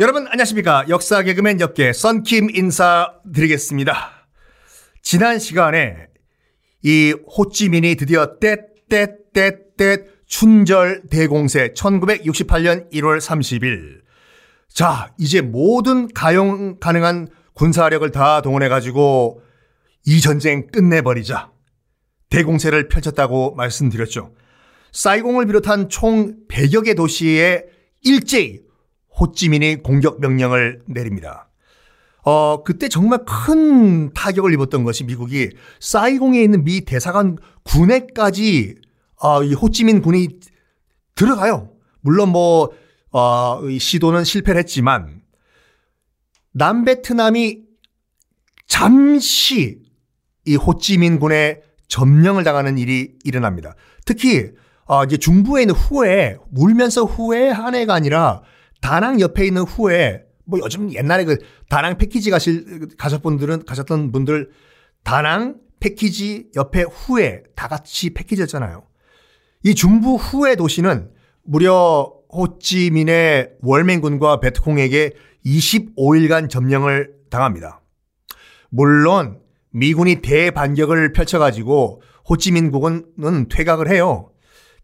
여러분 안녕하십니까 역사 개그맨 역계 썬킴 인사드리겠습니다. 지난 시간에 이 호찌민이 드디어 떼떼떼떼 춘절 대공세 1968년 1월 30일 자 이제 모든 가용 가능한 군사력을 다 동원해 가지고 이 전쟁 끝내버리자 대공세를 펼쳤다고 말씀드렸죠. 사이공을 비롯한 총 100여 개 도시에 일제히 호찌민이 공격 명령을 내립니다. 어, 그때 정말 큰 타격을 입었던 것이 미국이 사이공에 있는 미 대사관 군에까지 어, 이 호찌민 군이 들어가요. 물론 뭐, 어, 시도는 실패를 했지만 남베트남이 잠시 이 호찌민 군의 점령을 당하는 일이 일어납니다. 특히 어, 이제 중부에 있는 후에 울면서 후에 한 해가 아니라 다낭 옆에 있는 후에 뭐 요즘 옛날에 그 다낭 패키지 가실 가셨 분들은 가셨던 분들 다낭 패키지 옆에 후에 다 같이 패키지였잖아요. 이 중부 후에 도시는 무려 호찌민의 월맹군과 베트콩에게 25일간 점령을 당합니다. 물론 미군이 대반격을 펼쳐가지고 호찌민국은 퇴각을 해요.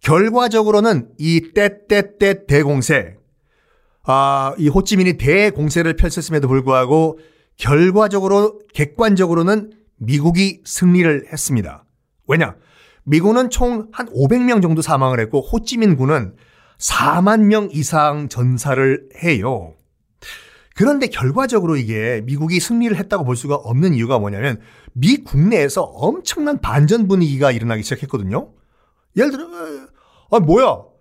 결과적으로는 이 떼떼떼 대공세, 아, 이 호찌민이 대공세를 펼쳤음에도 불구하고 결과적으로 객관적으로는 미국이 승리를 했습니다. 왜냐? 미군은 총 한 500명 정도 사망을 했고 호찌민 군은 4만 명 이상 전사를 해요. 그런데 결과적으로 이게 미국이 승리를 했다고 볼 수가 없는 이유가 뭐냐면 미 국내에서 엄청난 반전 분위기가 일어나기 시작했거든요. 예를 들어, 아, 뭐야.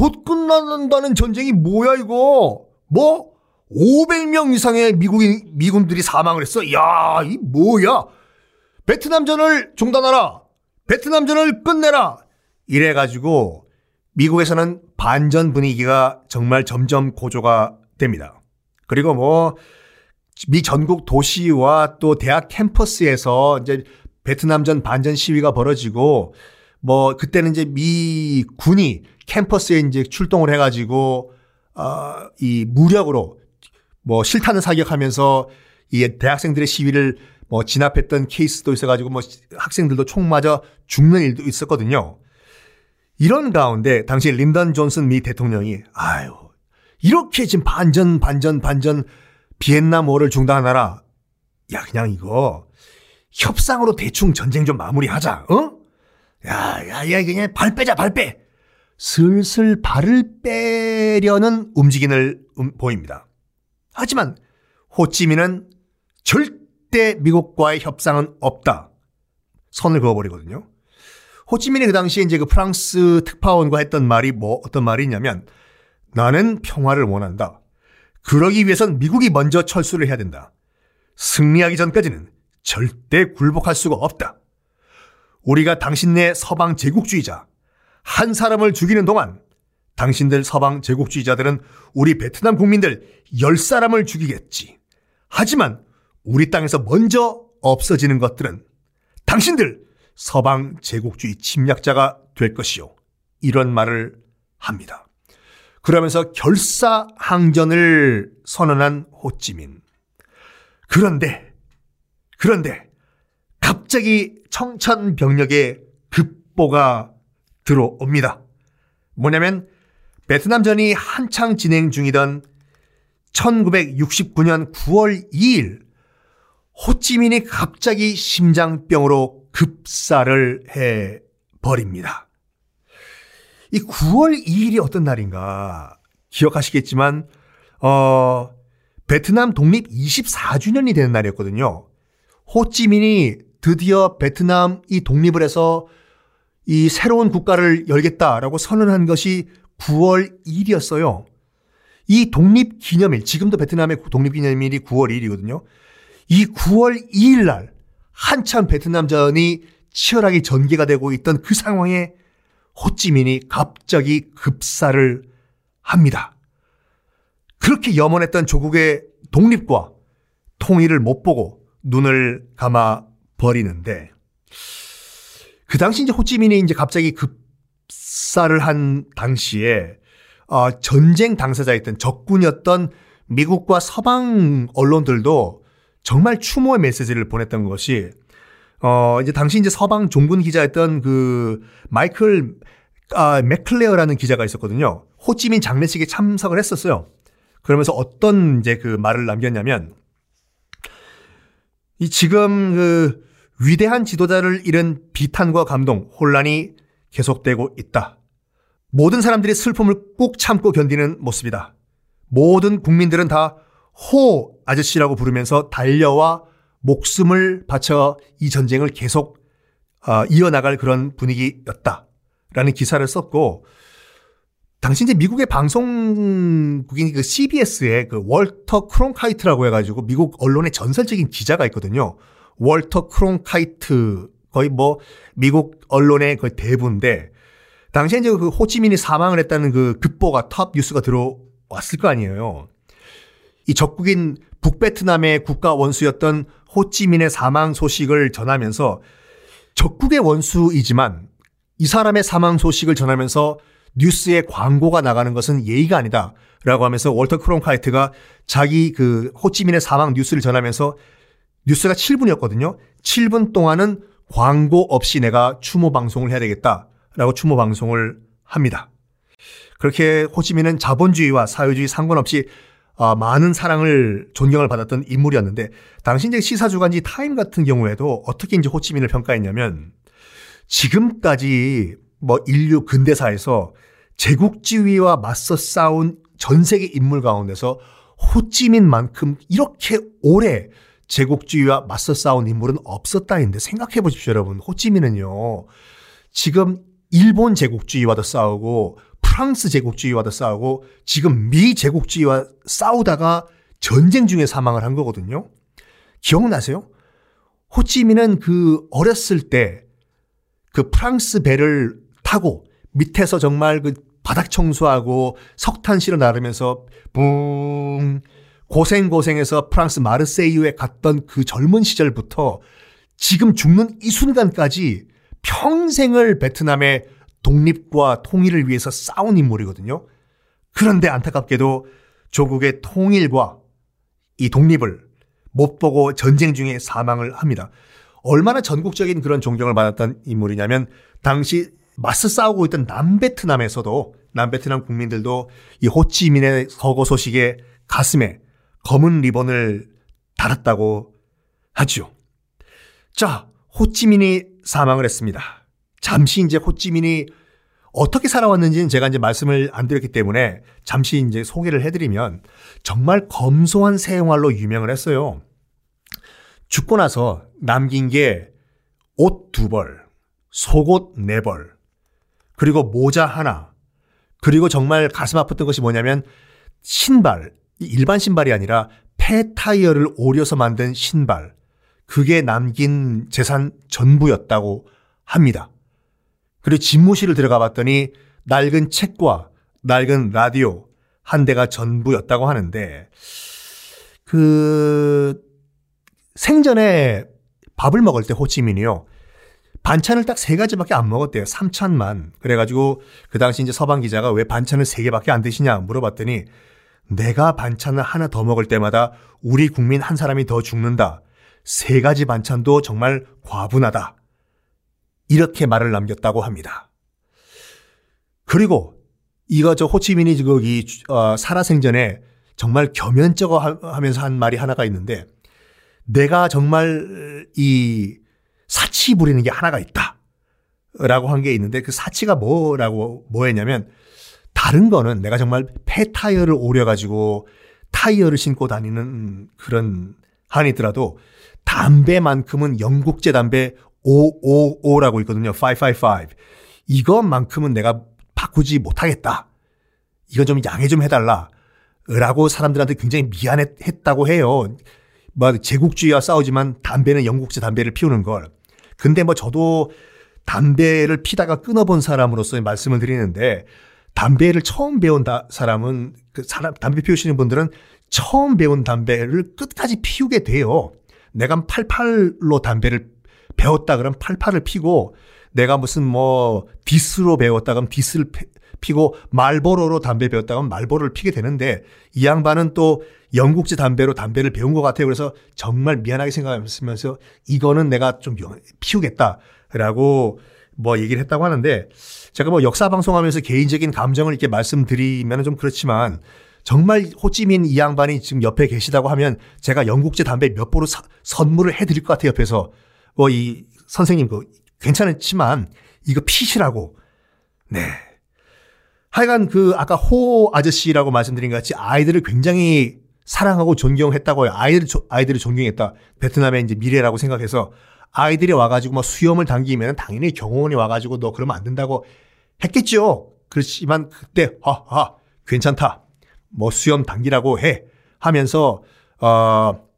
곧 끝난다는 전쟁이 뭐야, 이거. 뭐? 500명 이상의 미국인, 미군들이 사망을 했어. 야, 이 뭐야. 베트남전을 중단하라. 베트남전을 끝내라. 이래 가지고 미국에서는 반전 분위기가 정말 점점 고조가 됩니다. 그리고 뭐, 미 전국 도시와 또 대학 캠퍼스에서 이제 베트남전 반전 시위가 벌어지고 뭐 그때는 이제 미 군이 캠퍼스에 이제 출동을 해가지고 어이 무력으로 뭐 실탄을 사격하면서 이 대학생들의 시위를 뭐 진압했던 케이스도 있어가지고 뭐 학생들도 총 맞아 죽는 일도 있었거든요. 이런 가운데 당시 린던 존슨 미 대통령이 아유 이렇게 지금 반전 반전 반전 비엔남 워를 중단하라. 야 그냥 이거 협상으로 대충 전쟁 좀 마무리하자. 어? 야, 야, 야, 그냥 발 빼자, 발 빼. 슬슬 발을 빼려는 움직임을 음, 보입니다. 하지만 호찌민은 절대 미국과의 협상은 없다. 선을 그어버리거든요. 호찌민이 그 당시에 이제 그 프랑스 특파원과 했던 말이 뭐 어떤 말이냐면 나는 평화를 원한다. 그러기 위해선 미국이 먼저 철수를 해야 된다. 승리하기 전까지는 절대 굴복할 수가 없다. 우리가 당신네 서방 제국주의자 한 사람을 죽이는 동안 당신들 서방 제국주의자들은 우리 베트남 국민들 열 사람을 죽이겠지. 하지만 우리 땅에서 먼저 없어지는 것들은 당신들 서방 제국주의 침략자가 될 것이요. 이런 말을 합니다. 그러면서 결사항전을 선언한 호찌민. 그런데, 그런데 갑자기 청천벽력의 급보가 들어옵니다. 뭐냐면 베트남전이 한창 진행 중이던 1969년 9월 2일 호찌민이 갑자기 심장병으로 급사를 해 버립니다. 이 9월 2일이 어떤 날인가 기억하시겠지만 어 베트남 독립 24주년이 되는 날이었거든요. 호찌민이 드디어 베트남 이 독립을 해서 이 새로운 국가를 열겠다라고 선언한 것이 9월 1일이었어요. 이 독립 기념일, 지금도 베트남의 독립 기념일이 9월 1일이거든요. 이 9월 2일 날 한참 베트남전이 치열하게 전개가 되고 있던 그 상황에 호찌민이 갑자기 급사를 합니다. 그렇게 염원했던 조국의 독립과 통일을 못 보고 눈을 감아 버리는데 그 당시 이제 호찌민이 이제 갑자기 급사를 한 당시에 어, 전쟁 당사자였던 적군이었던 미국과 서방 언론들도 정말 추모의 메시지를 보냈던 것이 어 이제 당시 이제 서방 종군 기자였던 그 마이클 아 맥클레어라는 기자가 있었거든요. 호찌민 장례식에 참석을 했었어요. 그러면서 어떤 이제 그 말을 남겼냐면 이 지금 그 위대한 지도자를 잃은 비탄과 감동, 혼란이 계속되고 있다. 모든 사람들이 슬픔을 꾹 참고 견디는 모습이다. 모든 국민들은 다 호 아저씨라고 부르면서 달려와 목숨을 바쳐 이 전쟁을 계속 어, 이어나갈 그런 분위기였다. 라는 기사를 썼고, 당시 이제 미국의 방송국인 그 CBS의 그 월터 크론카이트라고 해가지고 미국 언론의 전설적인 기자가 있거든요. 월터 크론카이트 거의 뭐 미국 언론의 거의 대부인데 당시에 이제 그 호치민이 사망을 했다는 그 급보가 탑 뉴스가 들어왔을 거 아니에요. 이 적국인 북베트남의 국가 원수였던 호치민의 사망 소식을 전하면서 적국의 원수이지만 이 사람의 사망 소식을 전하면서 뉴스에 광고가 나가는 것은 예의가 아니다. 라고 하면서 월터 크론카이트가 자기 그 호찌민의 사망 뉴스를 전하면서 뉴스가 7분이었거든요. 7분 동안은 광고 없이 내가 추모 방송을 해야 되겠다. 라고 추모 방송을 합니다. 그렇게 호찌민은 자본주의와 사회주의 상관없이 어, 많은 사랑을 존경을 받았던 인물이었는데 당시 이제 시사주간지 타임 같은 경우에도 어떻게 이제 호찌민을 평가했냐면 지금까지 뭐 인류 근대사에서 제국지위와 맞서 싸운 전 세계 인물 가운데서 호찌민만큼 이렇게 오래 제국주의와 맞서 싸운 인물은 없었다인데 생각해 보십시오, 여러분. 호찌민은요, 지금 일본 제국주의와도 싸우고, 프랑스 제국주의와도 싸우고, 지금 미 제국주의와 싸우다가 전쟁 중에 사망을 한 거거든요. 기억나세요? 호찌민은 그 어렸을 때 그 프랑스 배를 타고 밑에서 정말 그 바닥 청소하고 석탄 실어 나르면서 붕 고생고생해서 프랑스 마르세유에 갔던 그 젊은 시절부터 지금 죽는 이 순간까지 평생을 베트남의 독립과 통일을 위해서 싸운 인물이거든요. 그런데 안타깝게도 조국의 통일과 이 독립을 못 보고 전쟁 중에 사망을 합니다. 얼마나 전국적인 그런 존경을 받았던 인물이냐면 당시 맞서 싸우고 있던 남베트남에서도 남베트남 국민들도 이 호치민의 서거 소식에 가슴에 검은 리본을 달았다고 하죠. 자, 호찌민이 사망을 했습니다. 잠시 이제 호찌민이 어떻게 살아왔는지는 제가 이제 말씀을 안 드렸기 때문에 잠시 이제 소개를 해드리면 정말 검소한 생활로 유명을 했어요. 죽고 나서 남긴 게 옷 두 벌, 속옷 네 벌, 그리고 모자 하나, 그리고 정말 가슴 아팠던 것이 뭐냐면 신발, 일반 신발이 아니라 폐 타이어를 오려서 만든 신발. 그게 남긴 재산 전부였다고 합니다. 그리고 집무실을 들어가 봤더니 낡은 책과 낡은 라디오 한 대가 전부였다고 하는데 그 생전에 밥을 먹을 때 호치민이요. 반찬을 딱 세 가지밖에 안 먹었대요. 삼찬만. 그래가지고 그 당시 이제 서방 기자가 왜 반찬을 세 개밖에 안 드시냐 물어봤더니 내가 반찬을 하나 더 먹을 때마다 우리 국민 한 사람이 더 죽는다. 세 가지 반찬도 정말 과분하다. 이렇게 말을 남겼다고 합니다. 그리고 이거 저 호치민이 거기 어, 살아생전에 정말 겸연쩍어 하면서 한 말이 하나가 있는데 내가 정말 이 사치 부리는 게 하나가 있다. 라고 한 게 있는데 그 사치가 뭐라고 뭐였냐면 다른 거는 내가 정말 폐 타이어를 오려가지고 타이어를 신고 다니는 그런 한이더라도 담배만큼은 영국제 담배 555라고 있거든요. 555. 이것만큼은 내가 바꾸지 못하겠다. 이건 좀 양해 좀 해달라. 라고 사람들한테 굉장히 미안했다고 해요. 뭐 제국주의와 싸우지만 담배는 영국제 담배를 피우는 걸. 근데 뭐 저도 담배를 피다가 끊어본 사람으로서 말씀을 드리는데 담배를 처음 배운 다, 사람은 그 사람 담배 피우시는 분들은 처음 배운 담배를 끝까지 피우게 돼요. 내가 88로 담배를 배웠다 그러면 88을 피고 내가 무슨 뭐 디스로 배웠다 그러면 디스를 피고 말보로로 담배 배웠다 그러면 말보로를 피게 되는데 이 양반은 또 영국제 담배로 담배를 배운 것 같아요. 그래서 정말 미안하게 생각하면서 이거는 내가 좀 피우겠다라고 뭐 얘기를 했다고 하는데 제가 뭐 역사 방송하면서 개인적인 감정을 이렇게 말씀드리면 좀 그렇지만 정말 호찌민 이 양반이 지금 옆에 계시다고 하면 제가 영국제 담배 몇 보루 사, 선물을 해드릴 것 같아요. 옆에서 뭐 이 선생님 그 괜찮지만 이거 피시라고 네. 하여간 그 아까 호 아저씨라고 말씀드린 것 같이 아이들을 굉장히 사랑하고 존경했다고요. 아이들 아이들을 존경했다. 베트남의 이제 미래라고 생각해서 아이들이 와가지고 뭐 수염을 당기면 당연히 경호원이 와가지고 너 그러면 안 된다고 했겠죠. 그렇지만 그때 하하 괜찮다. 뭐 수염 당기라고 해 하면서 어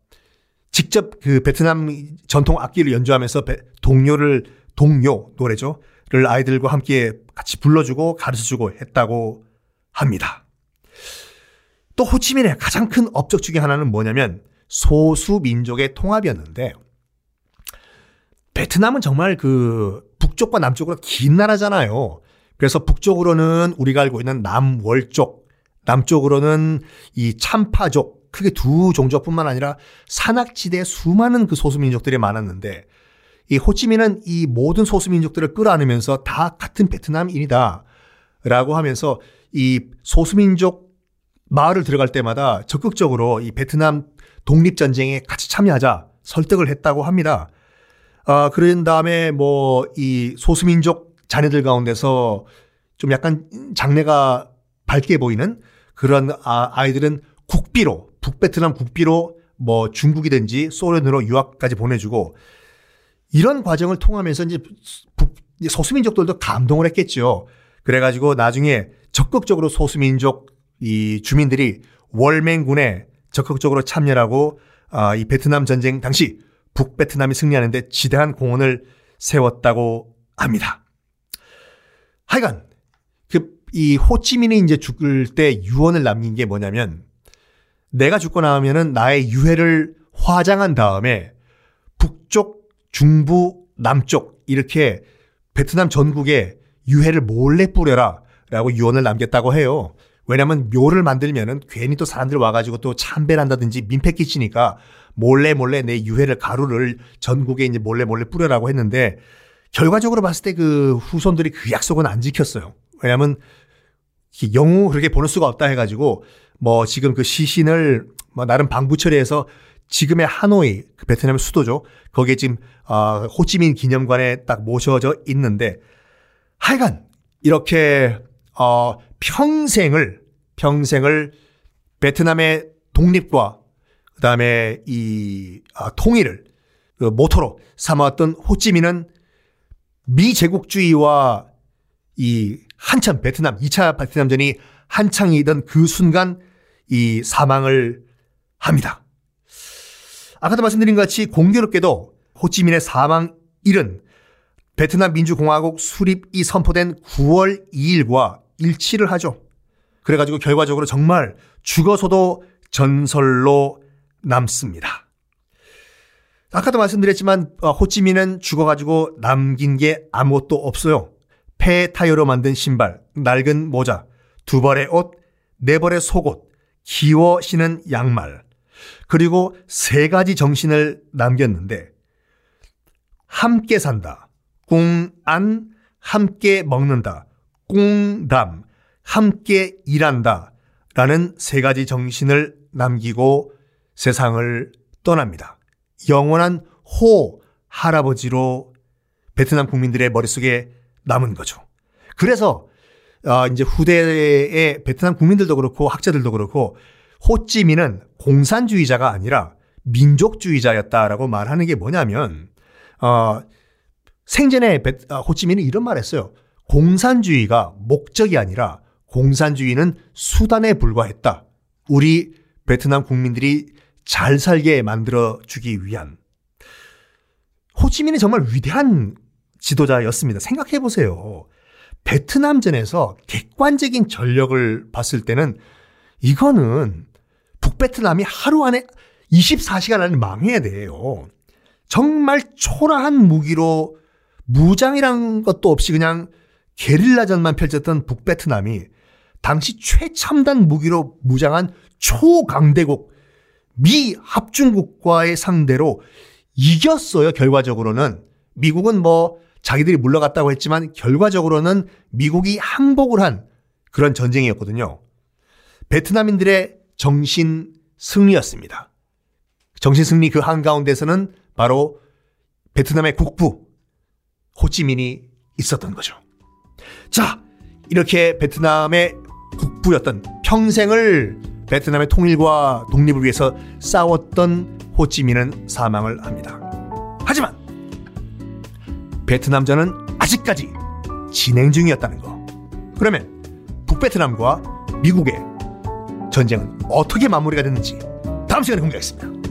직접 그 베트남 전통 악기를 연주하면서 동요를 동요 노래죠를 아이들과 함께 같이 불러주고 가르쳐주고 했다고 합니다. 또 호치민의 가장 큰 업적 중에 하나는 뭐냐면 소수 민족의 통합이었는데 베트남은 정말 그 북쪽과 남쪽으로 긴 나라잖아요. 그래서 북쪽으로는 우리가 알고 있는 남월족, 남쪽으로는 이 참파족, 크게 두 종족뿐만 아니라 산악지대에 수많은 그 소수민족들이 많았는데 이 호치민은 이 모든 소수민족들을 끌어안으면서 다 같은 베트남인이다. 라고 하면서 이 소수민족 마을을 들어갈 때마다 적극적으로 이 베트남 독립전쟁에 같이 참여하자 설득을 했다고 합니다. 아, 그런 다음에 뭐 이 소수민족 자녀들 가운데서 좀 약간 장래가 밝게 보이는 그런 아, 아이들은 국비로 북베트남 국비로 뭐 중국이든지 소련으로 유학까지 보내주고 이런 과정을 통하면서 이제 북, 소수민족들도 감동을 했겠죠. 그래가지고 나중에 적극적으로 소수민족 이 주민들이 월맹군에 적극적으로 참여하고 아, 이 베트남 전쟁 당시 북베트남이 승리하는데 지대한 공헌을 세웠다고 합니다. 하여간 그 이 호치민이 이제 죽을 때 유언을 남긴 게 뭐냐면 내가 죽고 나면은 나의 유해를 화장한 다음에 북쪽, 중부, 남쪽 이렇게 베트남 전국에 유해를 몰래 뿌려라 라고 유언을 남겼다고 해요. 왜냐하면 묘를 만들면은 괜히 또 사람들 와가지고 또 참배한다든지 민폐 끼치니까 몰래 몰래 내 유해를 가루를 전국에 이제 몰래 몰래 뿌려라고 했는데 결과적으로 봤을 때 그 후손들이 그 약속은 안 지켰어요. 왜냐하면 영웅 그렇게 보낼 수가 없다 해가지고 뭐 지금 그 시신을 뭐 나름 방부 처리해서 지금의 하노이 그 베트남의 수도죠. 거기에 지금 아 호치민 기념관에 딱 모셔져 있는데 하여간 이렇게 어 평생을 평생을 베트남의 독립과 그다음에 이 아, 통일을 그 모토로 삼아왔던 호찌민은 미제국주의와 이 한참 베트남 2차 베트남전이 한창이던 그 순간 이 사망을 합니다. 아까도 말씀드린 것 같이 공교롭게도 호찌민의 사망일은 베트남 민주공화국 수립이 선포된 9월 2일과 일치를 하죠. 그래가지고 결과적으로 정말 죽어서도 전설로 남습니다. 아까도 말씀드렸지만 어, 호찌민은 죽어가지고 남긴 게 아무것도 없어요. 폐 타이어로 만든 신발, 낡은 모자, 두 벌의 옷, 네 벌의 속옷, 기워 신은 양말, 그리고 세 가지 정신을 남겼는데 함께 산다, 꿍안, 함께 먹는다, 꿍담, 함께 일한다 라는 세 가지 정신을 남기고 세상을 떠납니다. 영원한 호 할아버지로 베트남 국민들의 머릿속에 남은 거죠. 그래서 어, 이제 후대의 베트남 국민들도 그렇고 학자들도 그렇고 호찌민은 공산주의자가 아니라 민족주의자였다라고 말하는 게 뭐냐면 어, 생전에 베, 어, 호찌민은 이런 말했어요. 공산주의가 목적이 아니라 공산주의는 수단에 불과했다. 우리 베트남 국민들이 잘 살게 만들어 주기 위한 호치민이 정말 위대한 지도자였습니다. 생각해 보세요. 베트남전에서 객관적인 전력을 봤을 때는 이거는 북베트남이 하루 안에 24시간 안에 망해야 돼요. 정말 초라한 무기로 무장이란 것도 없이 그냥 게릴라전만 펼쳤던 북베트남이 당시 최첨단 무기로 무장한 초강대국 미 합중국과의 상대로 이겼어요. 결과적으로는 미국은 뭐 자기들이 물러갔다고 했지만 결과적으로는 미국이 항복을 한 그런 전쟁이었거든요. 베트남인들의 정신 승리였습니다. 정신 승리 그 한가운데서는 바로 베트남의 국부 호찌민이 있었던 거죠. 자, 이렇게 베트남의 국부였던 평생을 베트남의 통일과 독립을 위해서 싸웠던 호찌민은 사망을 합니다. 하지만 베트남전은 아직까지 진행 중이었다는 거. 그러면 북베트남과 미국의 전쟁은 어떻게 마무리가 됐는지 다음 시간에 공개하겠습니다.